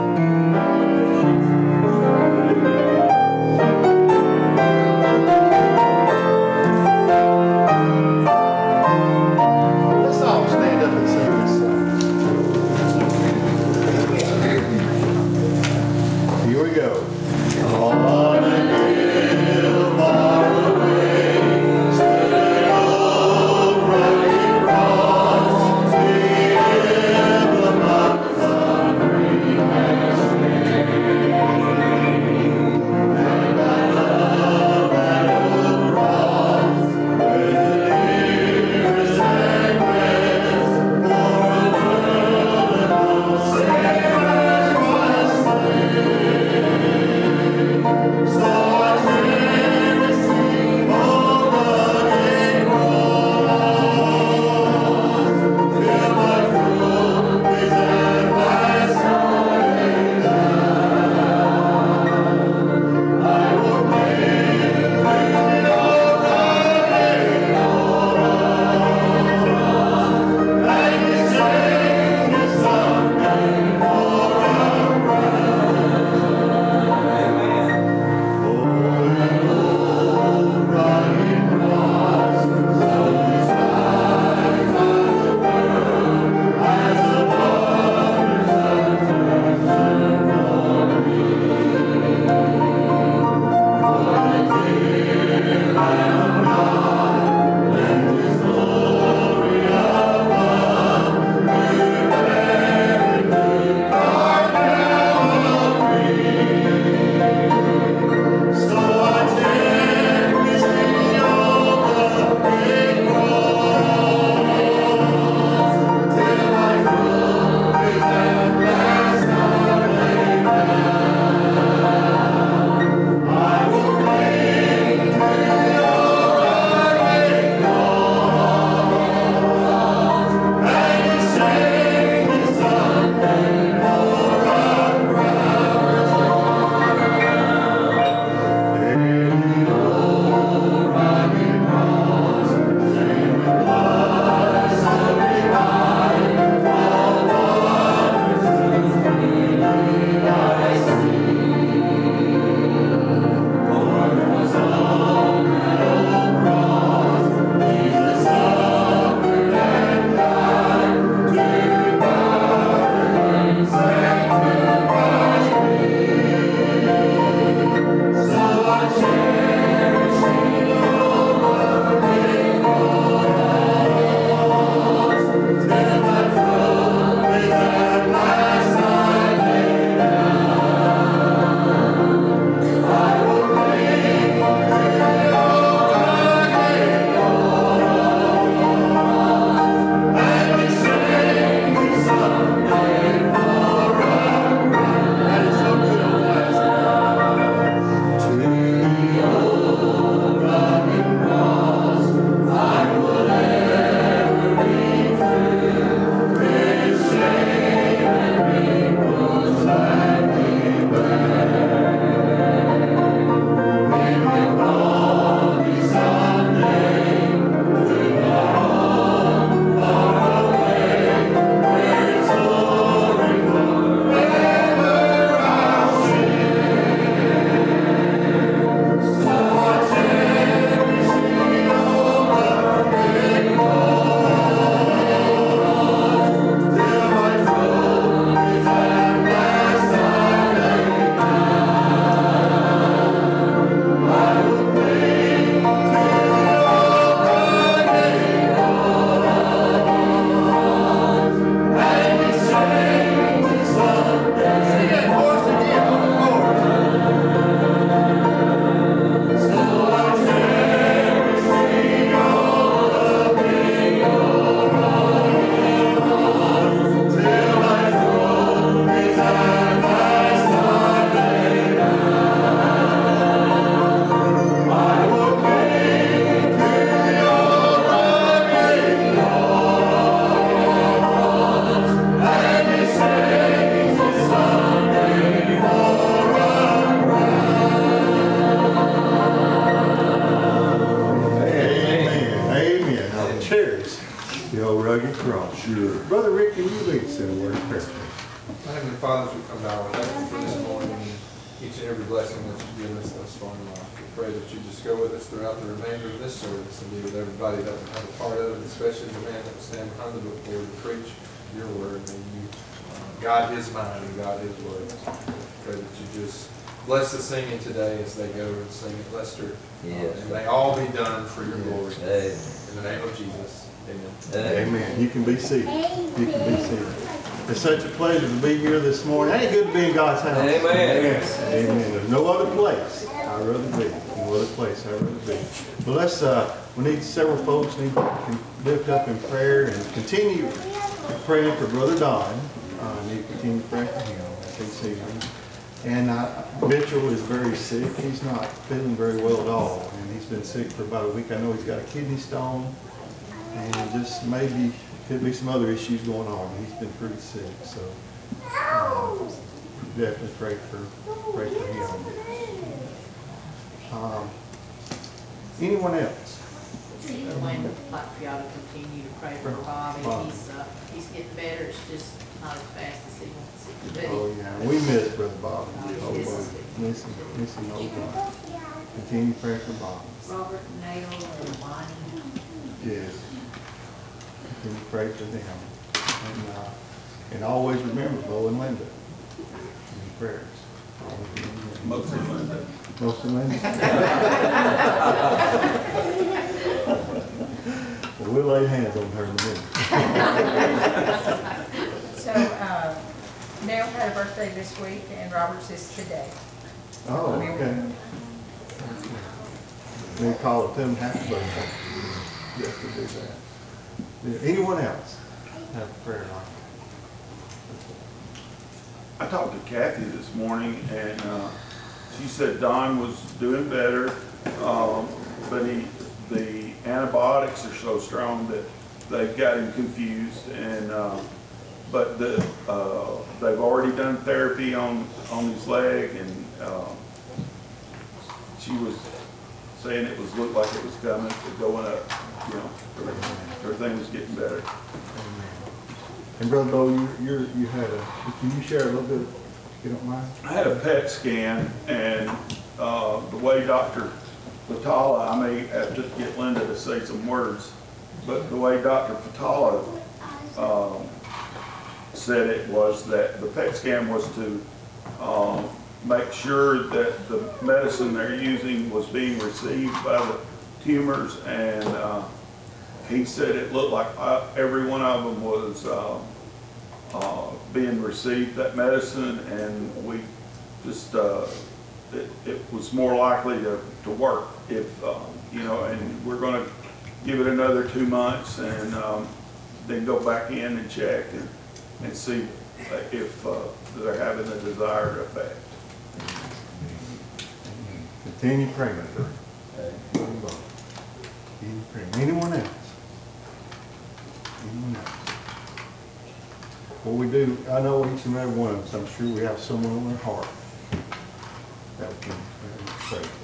Thank you. This and be with everybody that will have a part of it, especially the man that will stand behind the bookboard to preach your word. May you uh, guide his mind and guide his words. Pray that you just bless the singing today as they go and sing at Lester. Yes. And may all be done for your glory. Amen. In the name of Jesus, amen. Amen. You can be seated. You can be seated. It's such a pleasure to be here this morning. Ain't it good to be in God's house? Amen. Amen. There's no other place I'd rather be. No other place I'd rather be. Well, let's, uh, we need several folks need to lift up in prayer and continue praying for Brother Don. Uh, need to continue praying for him he's healing. And uh, Mitchell is very sick. He's not feeling very well at all. And he's been sick for about a week. I know he's got a kidney stone and just maybe could be some other issues going on. He's been pretty sick, so uh, definitely pray for pray for him. Um, anyone else? When, like, for y'all to continue to pray for Bobby, Bobby. he's, uh, he's getting better, it's just not as fast as he wants it to be. Oh yeah, we miss Brother Bob. Oh, Oh, yes. Bob. Miss him, miss him, old Bob. Continue praying for Bob. Robert Nail and Lonnie, Yes. Continue to pray for them. And, uh, and always remember Bo and Linda in your prayers. Always remember them. Mostly Linda. Most of them. Well, we'll lay hands on her in a minute. So, uh, Nell had a birthday this week and Robert's is today. Oh, okay. We call it them happy birthday. Yes, we do that. Yeah, Anyone else have a prayer like I talked to Kathy this morning, and uh, she said Don was doing better, um, but he, the antibiotics are so strong that they've got him confused, and, uh, but the, uh, they've already done therapy on, on his leg, and uh, she was saying it was, looked like it was coming, to going up, you know, everything was getting better. And Brother Bo, you, you're, you had a, can you share a little bit, if you don't mind? I had a PET scan, and uh, the way Dr. Fatala, I may have to get Linda to say some words, but the way Dr. Fatala um, said it was that the PET scan was to um, make sure that the medicine they're using was being received by the tumors, and uh, he said it looked like uh, every one of them was um, uh, being received that medicine, and we just, uh, it, it was more likely to, to work if, um, you know, and we're gonna give it another two months and, um, then go back in and check and, and see if, uh, they're having the desired effect. Continue praying. Anyone else? Anyone else? Well, we do, I know each and every one of us, I'm sure we have someone on our heart that we can uh, pray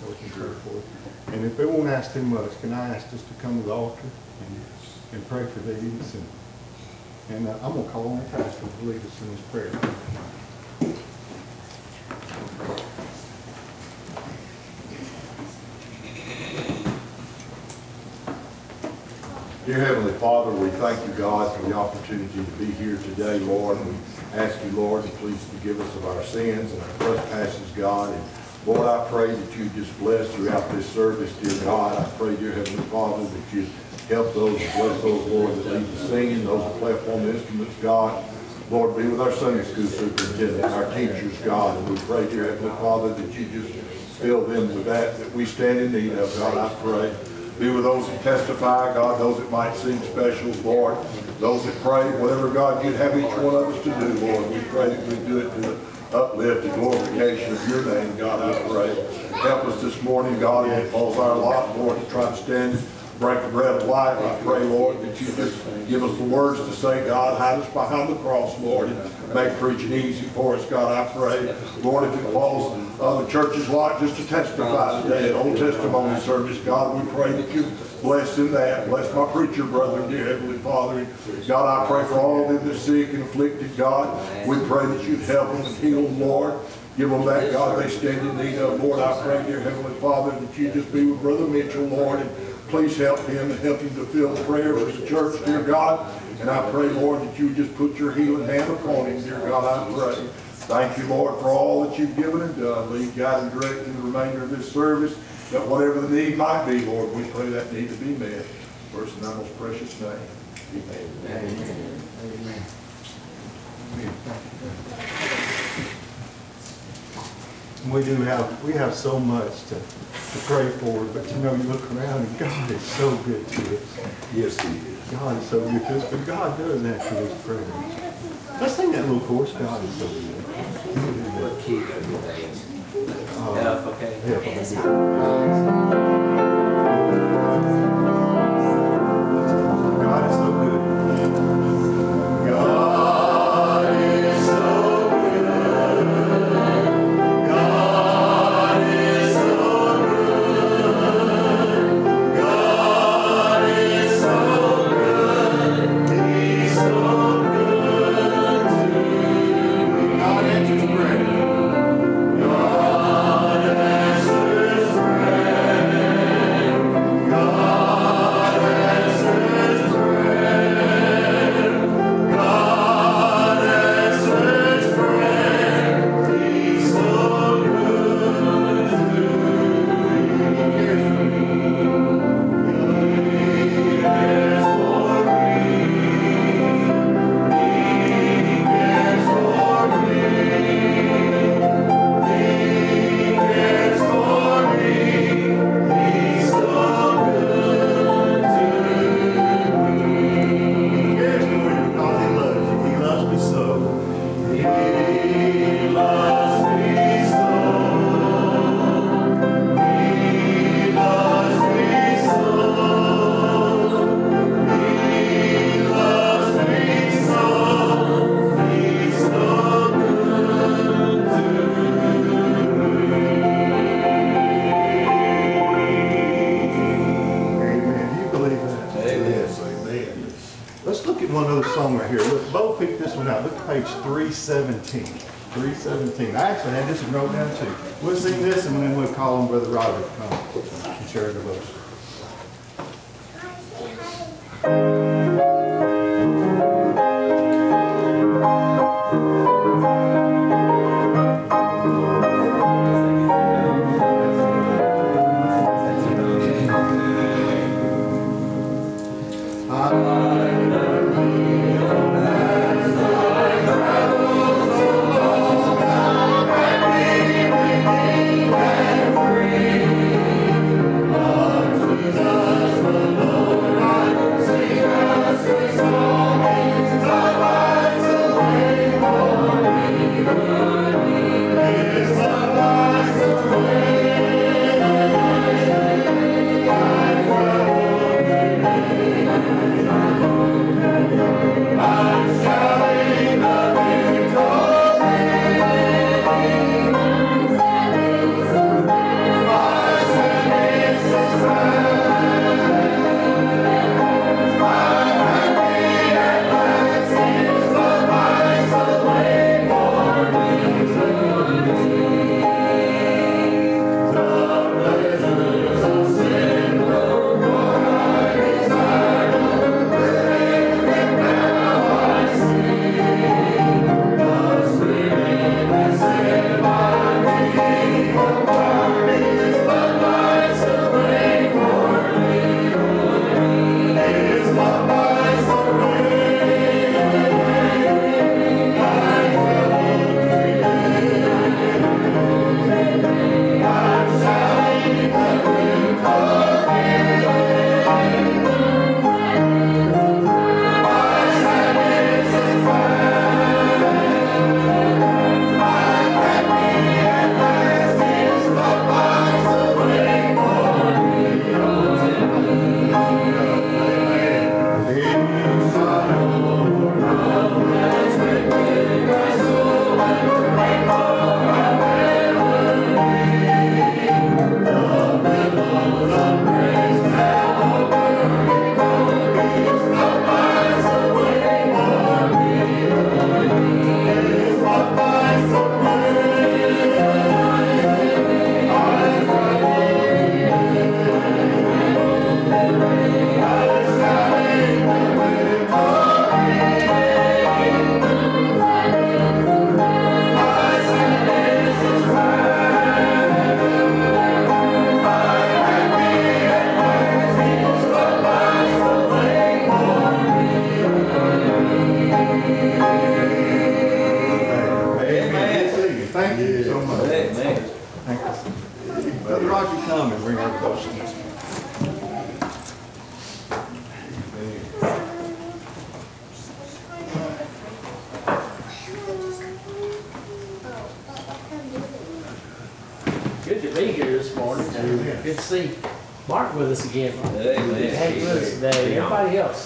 that we pray for. And if it won't ask too much, can I ask us to come to the altar and, and pray for these? And, and uh, I'm gonna call on the pastor to lead us in this prayer. Dear Heavenly Father, we thank you, God, for the opportunity to be here today, Lord. We ask you, Lord, to please forgive us of our sins and our trespasses, God. And Lord, I pray that you just bless throughout this service, dear God. I pray, dear Heavenly Father, that you help those, bless those, Lord, that lead the singing, those the instruments, God. Lord, be with our Sunday school superintendent, our teachers, God. And we pray, dear Heavenly Father, that you just fill them with that that we stand in need of, God, I pray. Be with those that testify, God, those that might sing specials, Lord, those that pray, whatever, God, you'd have each one of us to do, Lord. We pray that we do it to the uplift and glorification of your name, God, I pray. Help us this morning, God, it falls our lot, Lord, to try to stand, break the bread of life. I pray, Lord, that you just give us the words to say, God, hide us behind the cross, Lord, and make preaching easy for us, God, I pray. Lord, if it falls on the church's lot just to testify today, an old testimony service, God, we pray that you Bless in that. Bless my preacher brother, dear Heavenly Father. God, I pray for all them that are sick and afflicted, God. We pray that you'd help them and heal them, Lord. Give them that, God, they stand in need of. Lord, I pray, dear Heavenly Father, that you just be with Brother Mitchell, Lord, and please help him and help him to fill the prayers of the church, dear God. And I pray, Lord, that you just put your healing hand upon him, dear God, I pray. Thank you, Lord, for all that you've given and done. Lead, guide, and direct in the remainder of this service, that whatever the need might be, Lord, we pray that need to be met. First and our most precious name. Amen. And we do have, we have so much to, to pray for, but you know, you look around and God is so good to us. Yes, he is. God is so good to us, but God does answer those prayers. Let's sing that little chorus, God is so good. What key are you playing? F, okay? yeah, God is so 317. 317. I actually had this wrote down too. We'll sing this and then we'll call on Brother Robert to come and share the devotion.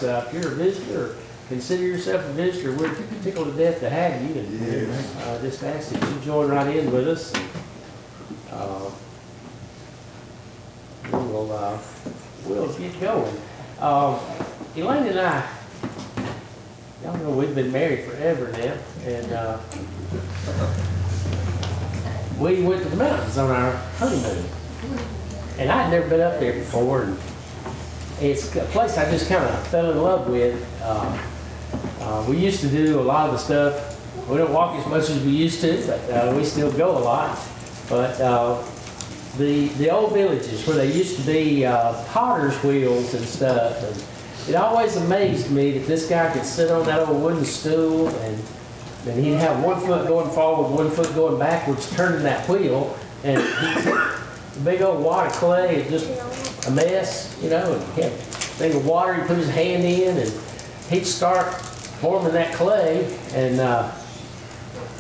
Uh, if you're a visitor, or consider yourself a visitor, we're tickled to death to have you. And uh, just ask that you join right in with us. Uh, We'll, uh, we'll get going. Uh, Elaine and I, y'all know we've been married forever now, and uh, we went to the mountains on our honeymoon. And I'd never been up there before, and it's a place I just kind of fell in love with. Uh, uh, we used to do a lot of the stuff, we don't walk as much as we used to, but uh, we still go a lot. But uh, the, the old villages where they used to be uh, potter's wheels and stuff, and it always amazed me that this guy could sit on that old wooden stool and and he'd have one foot going forward, one foot going backwards, turning that wheel, and a big old wad of clay, and just a mess, you know, and he had a thing of water, he'd put his hand in, and he'd start forming that clay, and uh,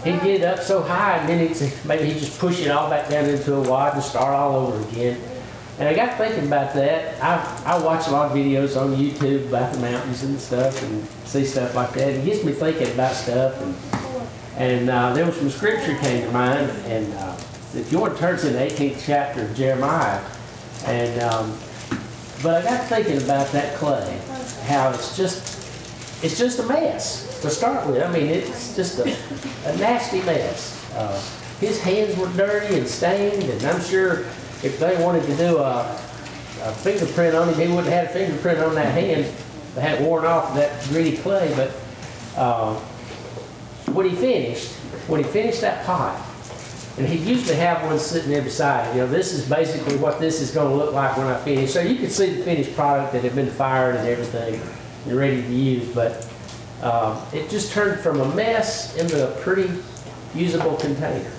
he'd get it up so high, and then he'd, maybe he'd just push it all back down into a wad and start all over again. And I got thinking about that. I, I watch a lot of videos on YouTube about the mountains and stuff and see stuff like that. It gets me thinking about stuff. And, and uh, there was some scripture came to mind. And uh, if you want to turn to the 18th chapter of Jeremiah. And, um, but I got thinking about that clay, how it's just, it's just a mess to start with. I mean, it's just a, a nasty mess. Uh, his hands were dirty and stained, and I'm sure if they wanted to do a, a fingerprint on him, he wouldn't have had a fingerprint on that hand that had worn off that gritty clay. But uh, when he finished, when he finished that pot, and he'd usually have one sitting there beside him. You know, this is basically what this is going to look like when I finish. So you can see the finished product that had been fired and everything and ready to use. But um, it just turned from a mess into a pretty usable container.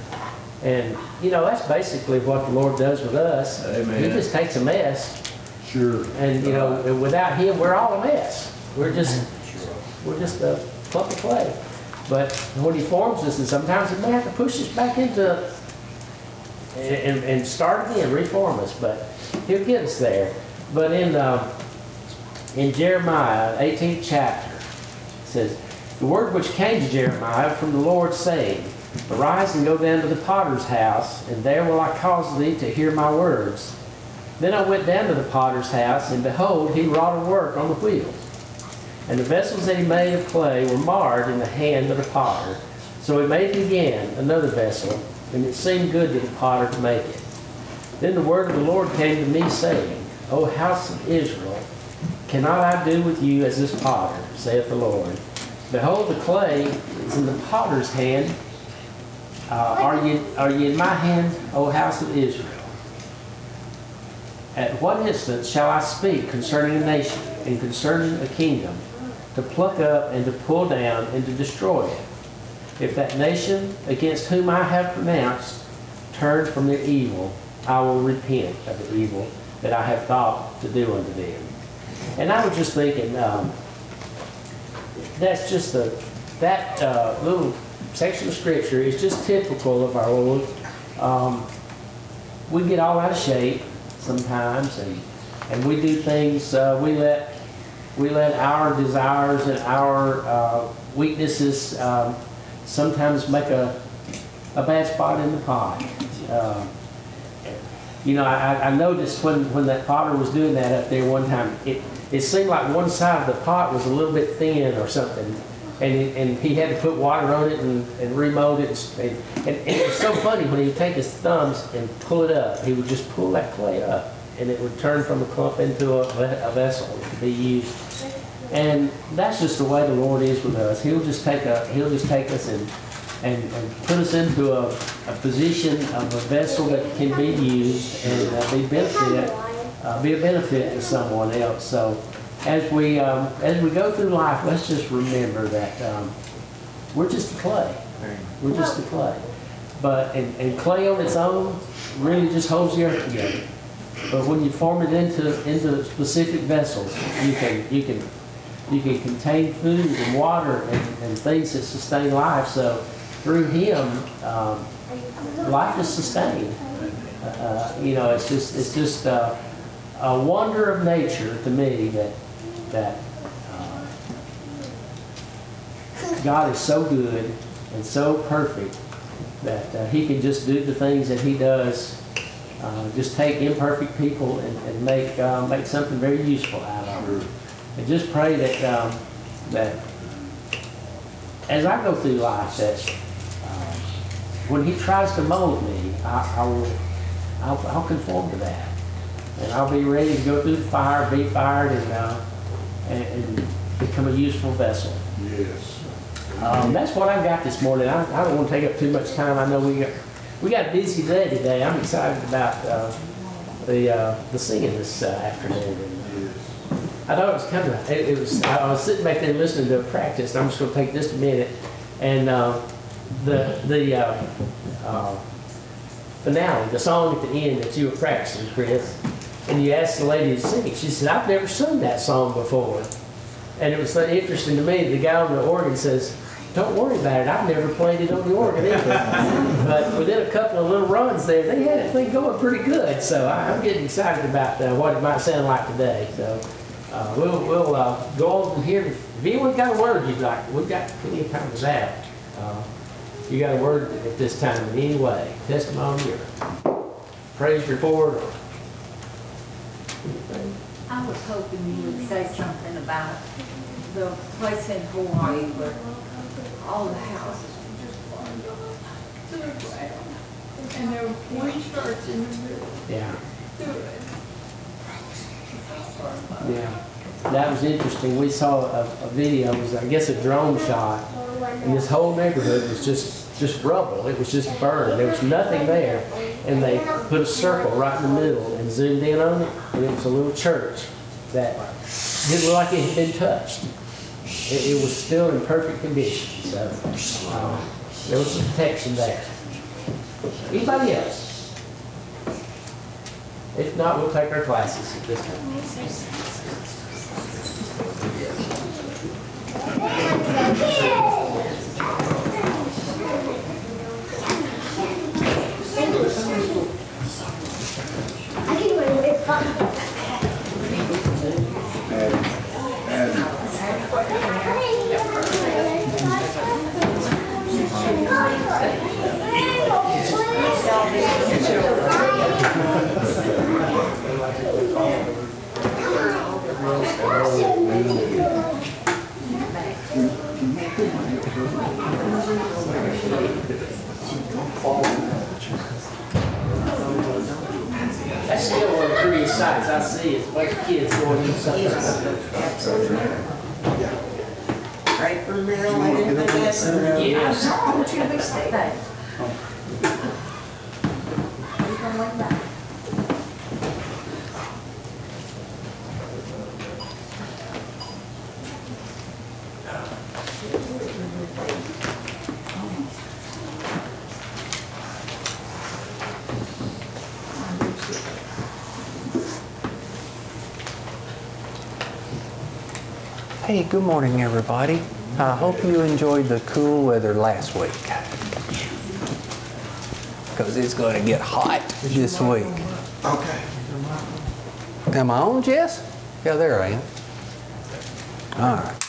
And, you know, that's basically what the Lord does with us. Amen. He just takes a mess, Sure. and, you know, without Him, we're all a mess. We're just, we're just a clump of clay. But when He forms us, and sometimes He may have to push us back into, and, and- start again, reform us, but He'll get us there. But in, uh, in Jeremiah, 18th chapter, it says, The word which came to Jeremiah from the Lord saying, Arise and go down to the potter's house, and there will I cause thee to hear my words. Then I went down to the potter's house, and behold, he wrought a work on the wheels. And the vessels that he made of clay were marred in the hand of the potter. So he made again another vessel, and it seemed good to the potter to make it. Then the word of the Lord came to me, saying, O house of Israel, cannot I do with you as this potter, saith the Lord? Behold, the clay is in the potter's hand. Uh, are ye are ye in my hand, O house of Israel? At what instant shall I speak concerning a nation and concerning a kingdom, to pluck up and to pull down and to destroy it? If that nation against whom I have pronounced turn from their evil, I will repent of the evil that I have thought to do unto them. And I was just thinking, um, that's just a, that uh, little section of scripture is just typical of our Lord. Um, we get all out of shape sometimes, and and we do things. Uh, we let we let our desires and our uh, weaknesses um, sometimes make a a bad spot in the pot. Um, you know, I, I noticed when, when that potter was doing that up there one time, it, it seemed like one side of the pot was a little bit thin or something. And, it- and he had to put water on it and, and remold it. And, and, and it was so funny when he would take his thumbs and pull it up, he would just pull that clay up and it would turn from a clump into a, a vessel to be used. And that's just the way the Lord is with us. He'll just take a, he'll just take us and, and, and put us into a, a position of a vessel that can be used and uh, be benefit, uh, be a benefit to someone else. So as we, um, as we go through life, let's just remember that, um, we're just the clay. We're just the clay. but, and, and clay on its own really just holds the earth together. But when you form it into, into specific vessels, you can, you can, you can contain food and water and, and things that sustain life. So through him, um, life is sustained. Uh, you know, it's just, it's just uh, a wonder of nature to me that, that uh, God is so good and so perfect that uh, he can just do the things that he does, uh, just take imperfect people and, and make, uh, make something very useful out of them. And just pray that, um, that as I go through life, that uh, when he tries to mold me, I, I will, I'll, I'll conform to that. And I'll be ready to go through the fire, be fired, and, uh, and, and become a useful vessel. Yes. Um, that's what I've got this morning. I, I don't want to take up too much time. I know we got, we got a busy day today. I'm excited about, uh, the, uh, the singing this uh, afternoon. I thought it was kind of, it, it was, I was sitting back there listening to a practice, and I'm just gonna take just a minute. And, uh, the, the, uh, uh, finale, the song at the end that you were practicing, Chris, and you asked the lady to sing it. She said, I've never sung that song before. And it was so interesting to me, the guy on the organ says, don't worry about it, I've never played it on the organ either. But within a couple of little runs there, they had it thing going pretty good. So I'm getting excited about uh, what it might sound like today. So uh, we'll, we'll uh, go on from here. If anyone got a word you'd like, we've got plenty of time for that. Uh, You got a word at this time in any way, testimony or praise report or anything? I was hoping you would say something about the place in Hawaii where all the houses were just burned up to the ground. And there were twenty churches in the middle. Yeah. Yeah. That was interesting. We saw a, a video, it was, I guess, a drone shot, and this whole neighborhood was just, just rubble. It was just burned. There was nothing there. And they put a circle right in the middle and zoomed in on it, and it was a little church that didn't look like it had been touched. It, it was still in perfect condition, so, uh, there was protection there. Anybody else? If not, we'll take our classes at this time. That's still one of the prettiest sights I see is a bunch of kids going in something. Right from Maryland, everything else. Yes. I want you to be safe. Hey, good morning, everybody. I hope you enjoyed the cool weather last week. Because it's going to get hot this week. Okay. Am I on, Jess? Yeah, there I am. All right.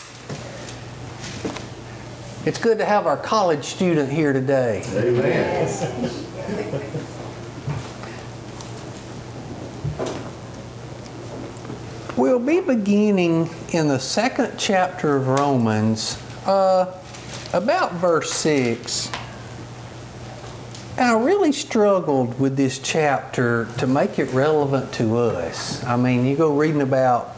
It's good to have our college student here today. Amen. We'll be beginning in the second chapter of Romans, uh, about verse 6. And I really struggled with this chapter to make it relevant to us. I mean, you go reading about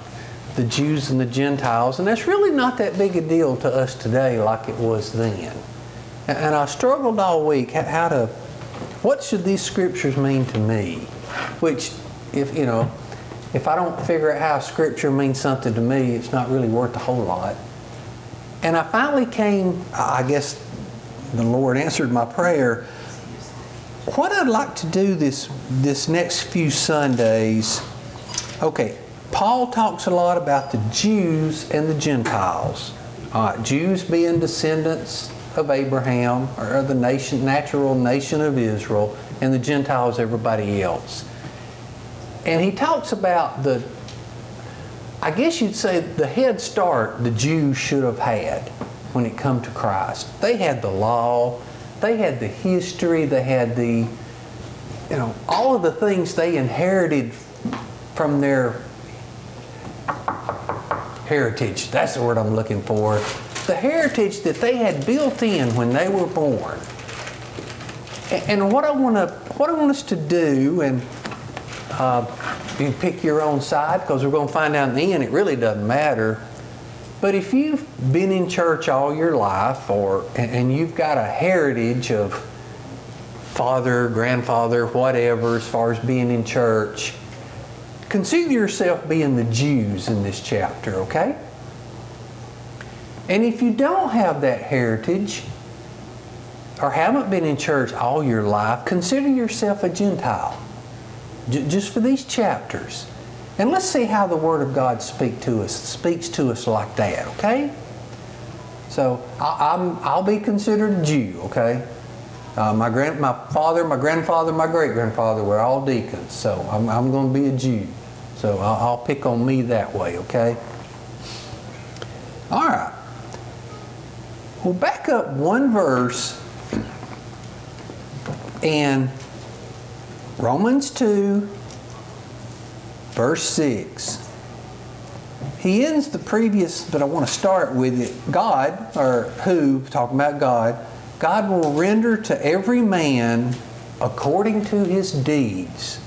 the Jews and the Gentiles, and that's really not that big a deal to us today like it was then. And- I struggled all week how to, what should these scriptures mean to me? Which, if, you know, if I don't figure out how scripture means something to me, it's not really worth a whole lot. And I finally came, I guess the Lord answered my prayer. what I'd like to do this this next few Sundays, okay, Paul talks a lot about the Jews and the Gentiles. Jews being descendants of Abraham or the nation, natural nation of Israel, and the Gentiles, everybody else. And he talks about the, I guess you'd say, the head start the Jews should have had when it come to Christ. They had the law, they had the history, they had the, you know, all of the things they inherited from their heritage. That's the word I'm looking for. The heritage that they had built in when they were born. And what I want to, what I want us to do, and uh, you pick your own side because we're going to find out in the end it really doesn't matter. But if you've been in church all your life, or and you've got a heritage of father, grandfather, whatever, as far as being in church, consider yourself being the Jews in this chapter, okay? And if you don't have that heritage, or haven't been in church all your life, consider yourself a Gentile. J- just for these chapters. And let's see how the Word of God speak to us, speaks to us like that, okay? So I, I'm, I'll be considered a Jew, okay? Uh, my, grand, my father, my grandfather, my great grandfather were all deacons, so I'm, I'm going to be a Jew. So I'll, I'll pick on me that way, okay? All right. We'll back up one verse and Romans 2, verse 6. He ends the previous, but I want to start with it. God, or who, talking about God, God will render to every man according to his deeds.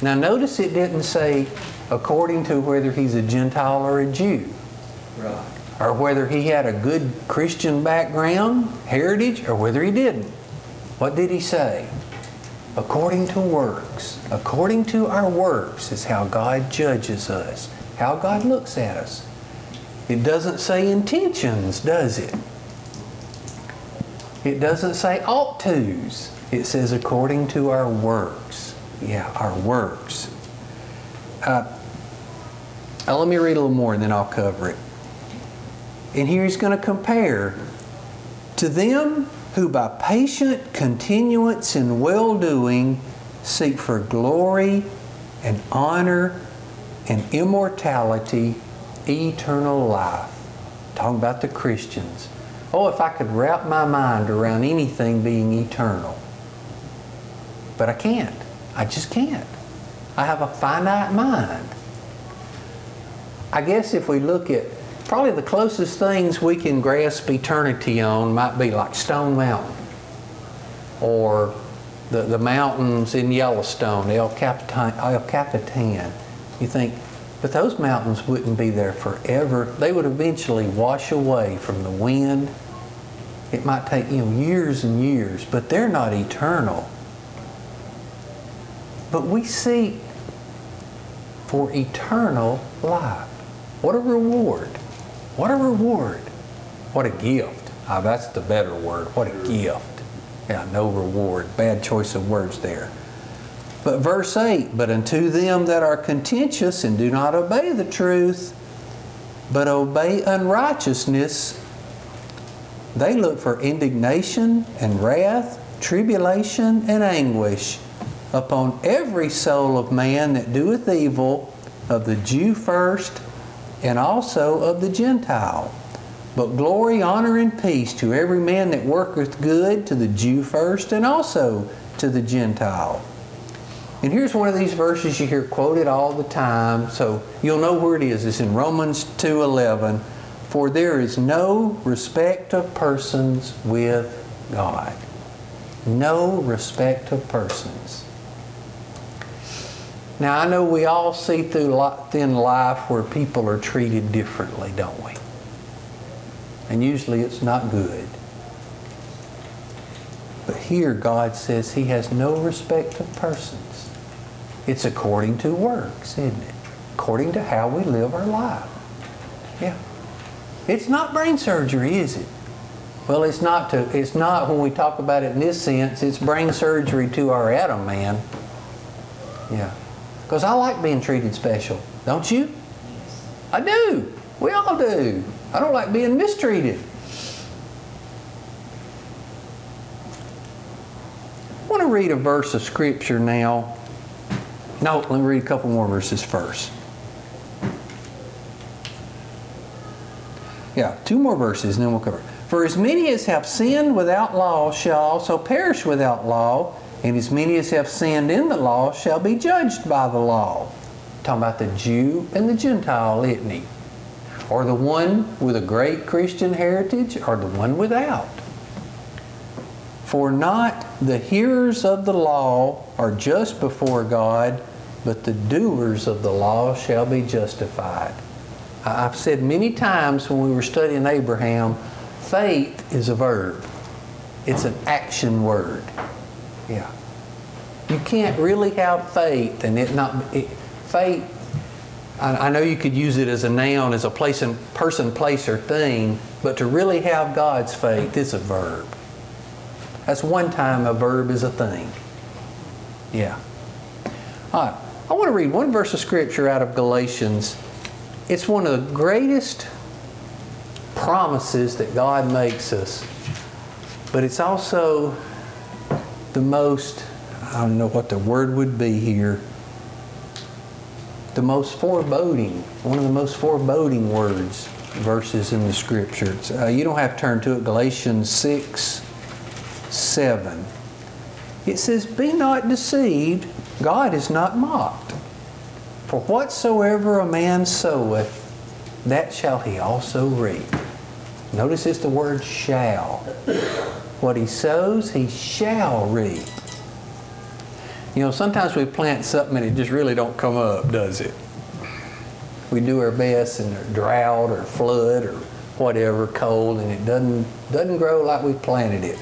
Now, notice it didn't say according to whether he's a Gentile or a Jew Right. or whether he had a good Christian background, heritage, or whether he didn't. What did he say? According to works. According to our works is how God judges us, how God looks at us. It doesn't say intentions, does it? It doesn't say ought tos. It says according to our works. Yeah, our works. Uh, let me read a little more and then I'll cover it. And here he's going to compare to them who by patient continuance in well doing seek for glory and honor and immortality, eternal life. Talking about the Christians. Oh, if I could wrap my mind around anything being eternal. But I can't. I just can't. I have a finite mind. I guess if we look at probably the closest things we can grasp eternity on might be like Stone Mountain or the, the mountains in Yellowstone, El Capitan, El Capitan. You think, but those mountains wouldn't be there forever. They would eventually wash away from the wind. It might take you know years and years, but they're not eternal. But we seek for eternal life. What a reward. What a reward. What a gift. Ah, that's the better word. What a gift. Yeah, no reward. Bad choice of words there. But verse 8 But unto them that are contentious and do not obey the truth, but obey unrighteousness, they look for indignation and wrath, tribulation and anguish upon every soul of man that doeth evil, of the Jew first, and also of the Gentile. But glory, honor, and peace to every man that worketh good, to the Jew first, and also to the Gentile. And here's one of these verses you hear quoted all the time, so you'll know where it is. It's in Romans 2:11. For there is no respect of persons with God. No respect of persons. Now, I know we all see through thin life where people are treated differently, don't we? And usually it's not good. But here God says He has no respect of persons. It's according to works, isn't it? According to how we live our life. Yeah. It's not brain surgery, is it? Well, it's not to, it's not when we talk about it in this sense, it's brain surgery to our Adam man. Yeah. Because I like being treated special, don't you? I do. We all do. I don't like being mistreated. I want to read a verse of scripture now. No, let me read a couple more verses first. Yeah, two more verses and then we'll cover. it. For as many as have sinned without law shall also perish without law, and as many as have sinned in the law shall be judged by the law. Talking about the Jew and the Gentile litany. Or the one with a great Christian heritage or the one without. For not the hearers of the law are just before God, but the doers of the law shall be justified. I've said many times when we were studying Abraham, faith is a verb. It's an action word. Yeah. You can't really have faith and it not it, faith. I, I know you could use it as a noun, as a place and person, place, or thing, but to really have God's faith is a verb. That's one time a verb is a thing. Yeah. All right. I want to read one verse of scripture out of Galatians. It's one of the greatest promises that God makes us, but it's also the most, I don't know what the word would be here, the most foreboding, one of the most foreboding words, verses in the scriptures. Uh, you don't have to turn to it, Galatians 6 7. It says, Be not deceived, God is not mocked. For whatsoever a man soweth, that shall he also reap. Notice it's the word shall. What he sows, he shall reap. You know, sometimes we plant something and it just really don't come up, does it? We do our best in a drought or flood or whatever, cold, and it doesn't, doesn't grow like we planted it.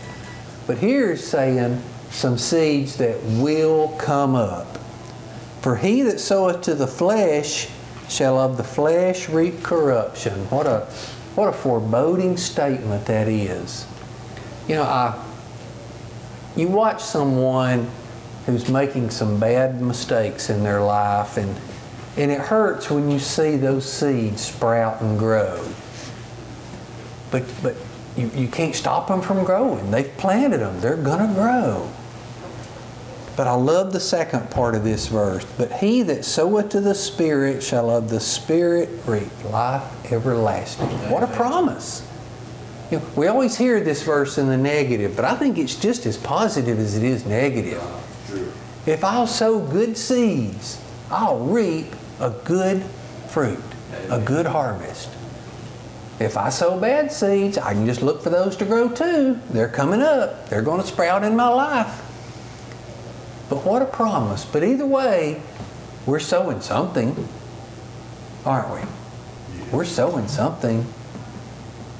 But here's saying some seeds that will come up. For he that soweth to the flesh shall of the flesh reap corruption. What a, what a foreboding statement that is. You know, I, you watch someone who's making some bad mistakes in their life, and, and it hurts when you see those seeds sprout and grow. But, but you, you can't stop them from growing. They've planted them, they're going to grow. But I love the second part of this verse. But he that soweth to the Spirit shall of the Spirit reap life everlasting. What a promise! You know, we always hear this verse in the negative, but I think it's just as positive as it is negative. If I'll sow good seeds, I'll reap a good fruit, a good harvest. If I sow bad seeds, I can just look for those to grow too. They're coming up, they're going to sprout in my life. But what a promise. But either way, we're sowing something, aren't we? We're sowing something.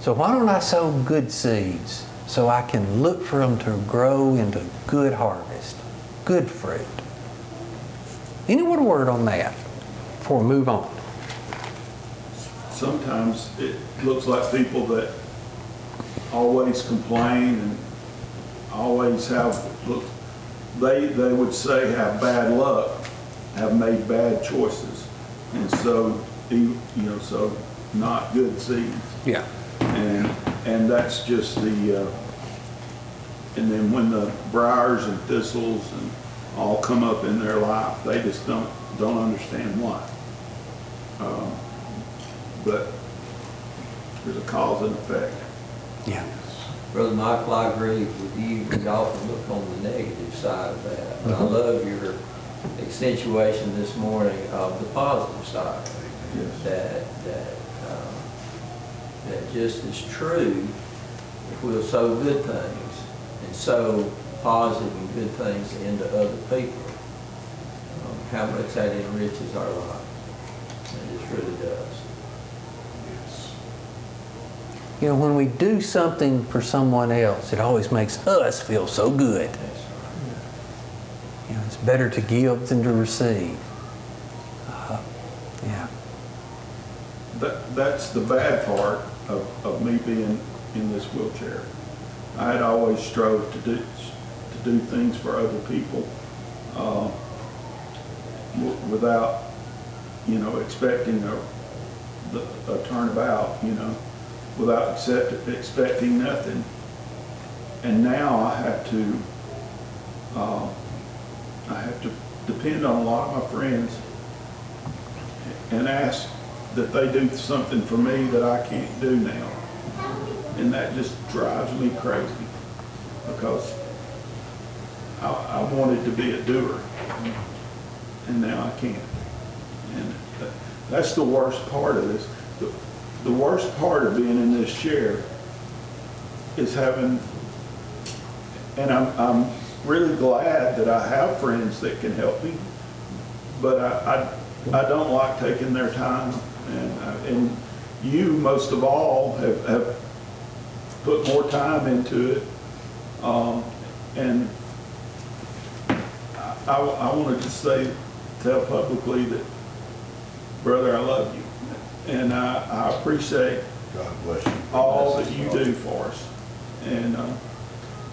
So why don't I sow good seeds so I can look for them to grow into good harvest, good fruit? Any word word on that before we move on? Sometimes it looks like people that always complain and always have, look, they, they would say have bad luck, have made bad choices. And so, you know, so not good seeds. Yeah. And, and that's just the, uh, and then when the briars and thistles and all come up in their life, they just don't, don't understand why. Um, But there's a cause and effect. Yeah. Brother Michael, I agree with you. We often look on the negative side of that. But I love your accentuation this morning of the positive side. Yes. That, that, um, that just is true if we'll sow good things and sow positive and good things into other people. um, How much that enriches our lives. It just really does. Yes. You know, when we do something for someone else, it always makes us feel so good. That's right. You know, it's better to give than to receive. Uh, yeah. That, that's the bad part of, of me being in this wheelchair. I had always strove to do, to do things for other people, uh, without, you know, expecting a, a turnabout, you know, without accept, expecting nothing. And now I have to, uh, I have to depend on a lot of my friends and ask that they do something for me that I can't do now. And that just drives me crazy because I, I wanted to be a doer and now I can't. And that- that's the worst part of this. The- The worst part of being in this chair is having, and I'm, I'm really glad that I have friends that can help me, but I, I, I don't like taking their time. And, I- and you, most of all, have, have put more time into it. Um, and I, I want to just say, tell publicly that, brother, I love you. And I, I appreciate God bless you. all that you do for us. And uh,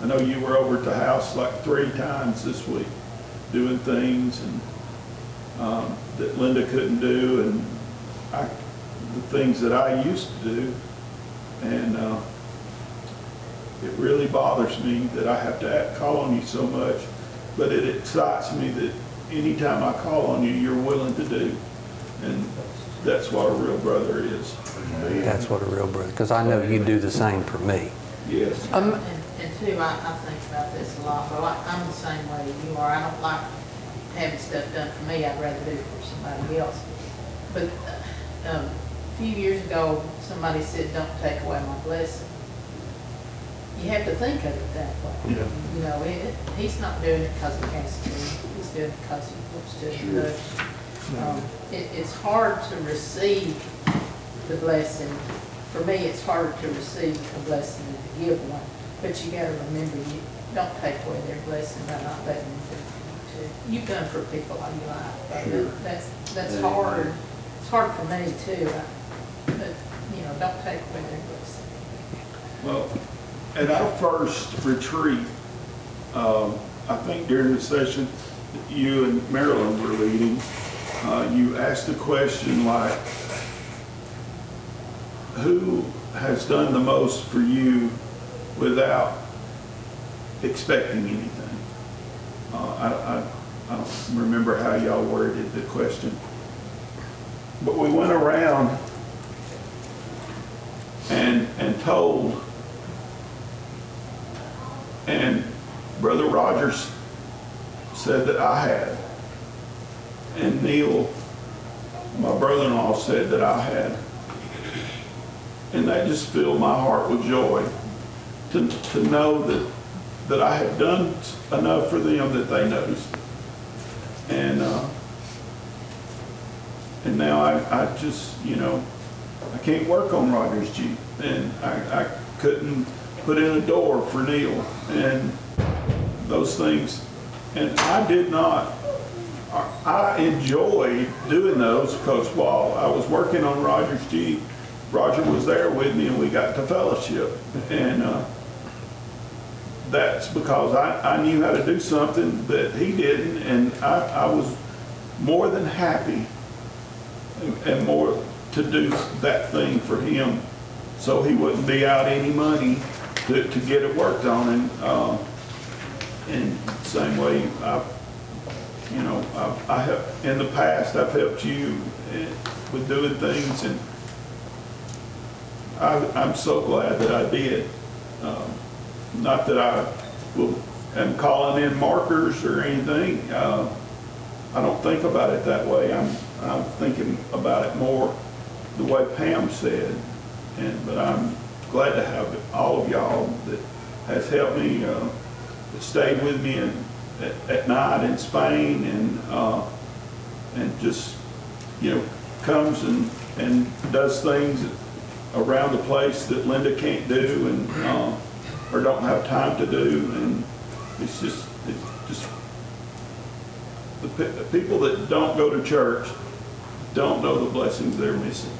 I know you were over at the house like three times this week, doing things and um, that Linda couldn't do, and I, the things that I used to do. And uh, it really bothers me that I have to act- call on you so much, but it excites me that anytime I call on you, you're willing to do. And that's what a real brother is. That's what a real brother, because I know you do the same for me. Yes. Um, And, and two, I, I think about this a lot, but I- I'm the same way you are. I don't like having stuff done for me, I'd rather do it for somebody else. But, uh, um, a few years ago, somebody said, don't take away my blessing. You have to think of it that way. Yeah. You know, it, he's not doing it because he has to, he's doing it because he wants to. and loves you. Um, It, it's hard to receive the blessing. For me, it's hard to receive a blessing than to give one. But you gotta remember, you don't take away their blessing by not letting them do for you too. You've done for people all you like, but Sure. that's, that's hard. It's hard for me too. I- But, you know, don't take away their blessing. Well, at our first retreat, um, I think during the session that you and Marilyn were leading, uh, you asked a question like, who has done the most for you without expecting anything? Uh, I, I, I don't remember how y'all worded the question. But we went around and, and told and Brother Rogers said that I had. And Neil, my brother-in-law, said that I had. And that just filled my heart with joy to, to know that, that I had done enough for them that they noticed. And, uh, and now I, I just, you know, I can't work on Rogers Jeep, and I, I couldn't put in a door for Neil, and those things. And I did not, I enjoyed doing those, because while I was working on Rogers Jeep, Roger was there with me, and we got to fellowship. And, uh, that's because I, I knew how to do something that he didn't, and I, I was more than happy and more to do that thing for him, so he wouldn't be out any money to, to get it worked on, and, and same way, I, you know, I, I have, in the past, I've helped you eh, with doing things, and I, I'm so glad that I did. Um, Not that I will, am calling in markers or anything, uh, I don't think about it that way. I'm, I'm thinking about it more the way Pam said. And, but I'm glad to have all of y'all that has helped me, uh, that stayed with me in, at, at night in Spain and, uh, and just, you know, comes and, and does things around the place that Linda can't do and, uh, or don't have time to do. And it's just, it's just the pe- the people that don't go to church don't know the blessings they're missing.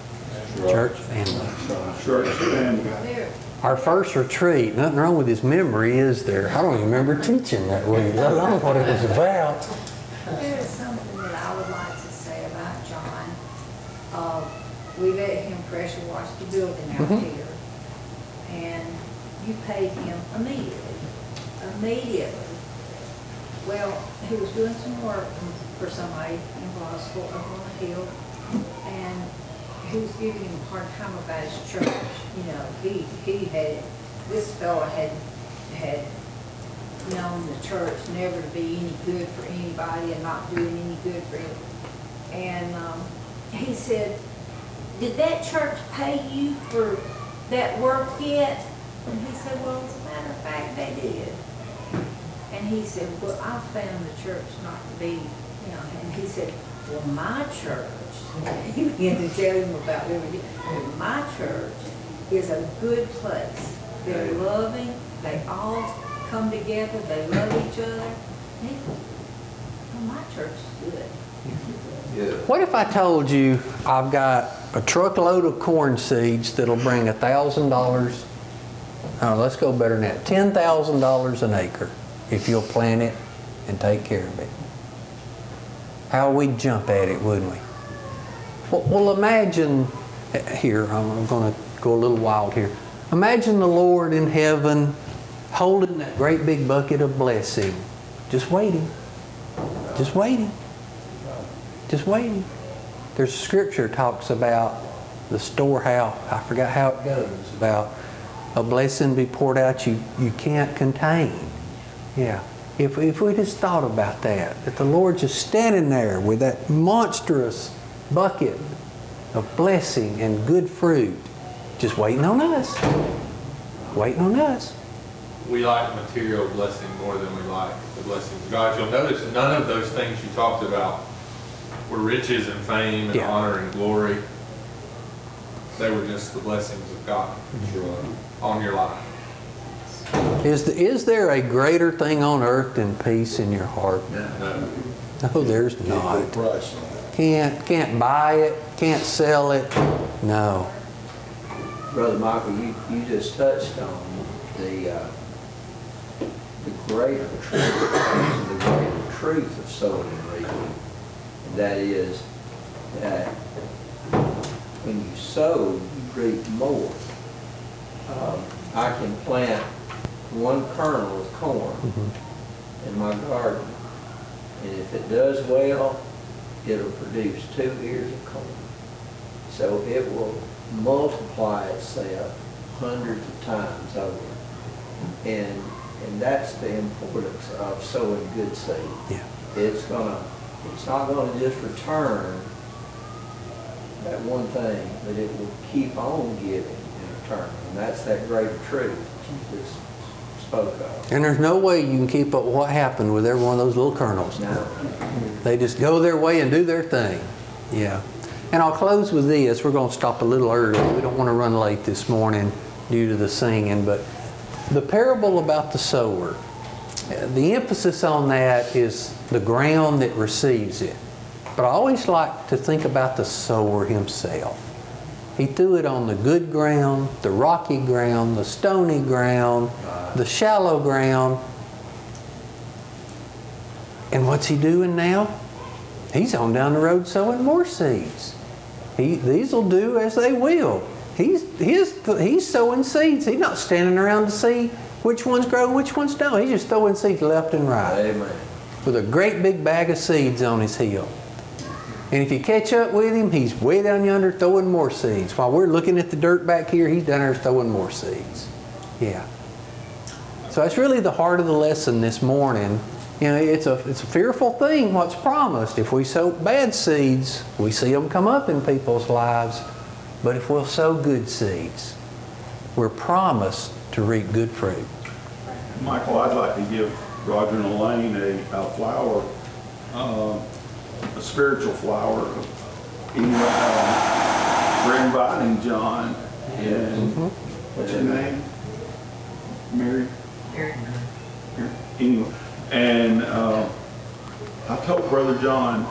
Church family. Church family. Our first retreat, nothing wrong with his memory, is there? I don't even remember teaching that week. I don't know what it was about. There is something that I would like to say about John. Uh, We let him pressure wash the building out Mhm. here. And you paid him immediately, immediately. Well, he was doing some work for somebody in Boswell up on the hill. And he was giving him a hard time about his church. You know, he, he had, this fellow had, had known the church never to be any good for anybody and not doing any good for him. And, um, he said, did that church pay you for that work yet? And he said, well, as a matter of fact, they did. And he said, well, I found the church not to be, you know, and he said, well, my church, he began to tell him about everything. "Well, My church is a good place. They're loving, they all come together, they love each other. And well, my church is good. Yeah. What if I told you I've got a truckload of corn seeds that'll bring a thousand dollars? Oh, let's go better than that. Ten thousand dollars an acre if you'll plant it and take care of it. How we'd jump at it, wouldn't we? Well, well imagine eh, here. I'm going to go a little wild here. Imagine the Lord in heaven holding that great big bucket of blessing, just waiting, just waiting just waiting. There's scripture talks about the storehouse. I forgot how it goes about a blessing be poured out you you can't contain. Yeah. If if we just thought about that, that the Lord just standing there with that monstrous bucket of blessing and good fruit, just waiting on us, waiting on us. We like material blessing more than we like the blessings of God. You'll notice none of those things you talked about were riches and fame and Yeah. honor and glory. They were just the blessings of God mm-hmm. on your life. Is the, is there a greater thing on earth than peace in your heart? No. No, there's not. Can't, can't buy it, can't sell it. No. Brother Michael, you, you just touched on the, uh, the greater truth, the greater truth of sowing and reaping. And that is that when you sow, you reap more. Um, I can plant one kernel of corn mm-hmm. in my garden, and if it does well, it'll produce two ears of corn. So it will multiply itself hundreds of times over. And, and that's the importance of sowing good seed. Yeah. It's gonna, it's not gonna just return that one thing, but it will keep on giving in return. And that's that great truth just spoke of. And there's no way you can keep up what happened with every one of those little kernels. Now, They just go their way and do their thing. Yeah. And I'll close with this. We're going to stop a little early. We don't want to run late this morning due to the singing, but the parable about the sower, the emphasis on that is the ground that receives it. But I always like to think about the sower himself. He threw it on the good ground, the rocky ground, the stony ground, the shallow ground. And what's he doing now? He's on down the road sowing more seeds. He, these will do as they will. He's, he's, he's sowing seeds. He's not standing around to see which ones grow and which ones don't. He's just throwing seeds left and right amen. with a great big bag of seeds on his heel. And if you catch up with him, he's way down yonder throwing more seeds. While we're looking at the dirt back here, he's down there throwing more seeds. Yeah. So that's really the heart of the lesson this morning. You know, it's a, it's a fearful thing what's promised. If we sow bad seeds, we see them come up in people's lives. But if we'll sow good seeds, we're promised to reap good fruit. Michael, I'd like to give Roger and Elaine a, a flower, uh, a spiritual flower. Anyway, uh, we're inviting John and, what's your name? Mary? Mary. Anyway, and, uh, I told Brother John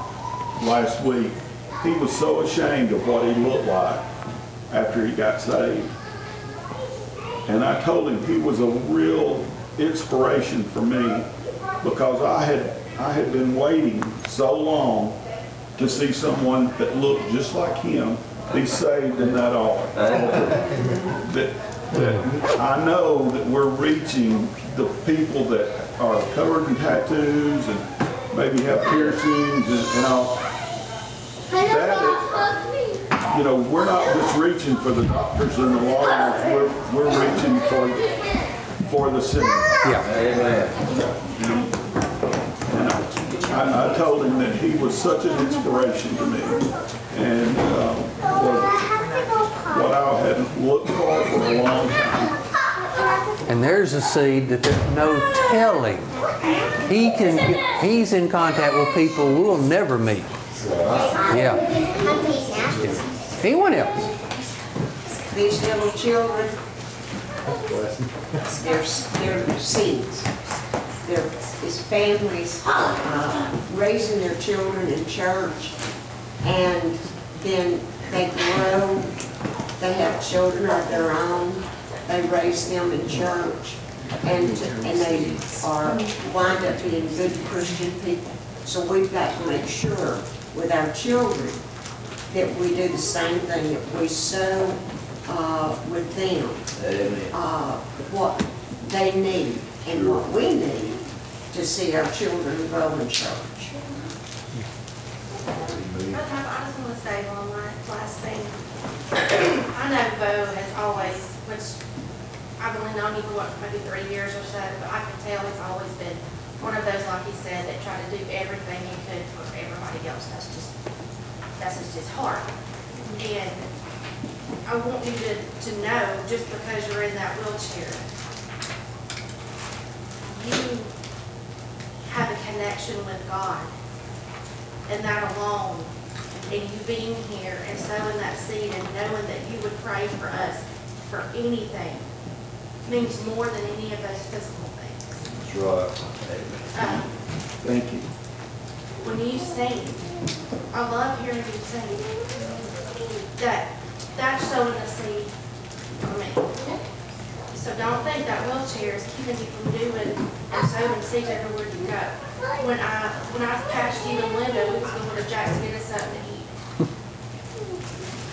last week, he was so ashamed of what he looked like after he got saved. And I told him he was a real inspiration for me because I had, I had been waiting so long to see someone that looked just like him be saved in that altar. That, that I know that we're reaching the people that are covered in tattoos and maybe have piercings and, and all. That is, you know, we're not just reaching for the doctors and the lawyers, we're, we're reaching for, for the sinner. Yeah. Amen. I, I told him that he was such an inspiration to me and, uh, what, what I had looked for for a long time. And there's a seed that there's no telling. He can, get- he's in contact with people we'll never meet. Yeah. Anyone else? These little children, they're, they're seeds. They're, families, uh, raising their children in church, and then they grow, they have children of their own, they raise them in church, and, and they are, wind up being good Christian people. So we've got to make sure with our children that we do the same thing, that we sow uh, with them Amen. uh, what they need and what we need to see our children grow in church. I just want to say one la- last thing. I know Bo has always, which I've only known you for what, maybe three years or so, but I can tell he's always been one of those, like he said, that tried to do everything he could for everybody else. That's just, that's just his heart. And I want you to, to know, just because you're in that wheelchair, you have a connection with God and that alone, and you being here and sowing that seed and knowing that you would pray for us for anything means more than any of those physical things. That's right. Um, Thank you. when you sing, I love hearing you sing. That, that's sowing a seed for me. So don't think that wheelchair is keeping you from doing and sowing seeds everywhere you go. When I, when I passed you and Linda, we was going to Jackson get us something to eat.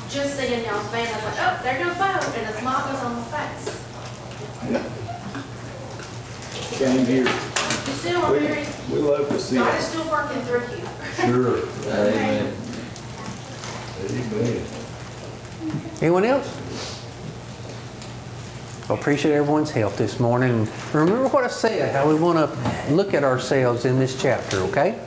Just seeing y'all's band, I was like, oh, there goes Bo, and a smile goes on my face. Came here. You still are very, We love to see God is it. still working through you. Sure. Amen. Amen. Anyone else? I appreciate everyone's help this morning. Remember what I said, how we want to look at ourselves in this chapter, okay?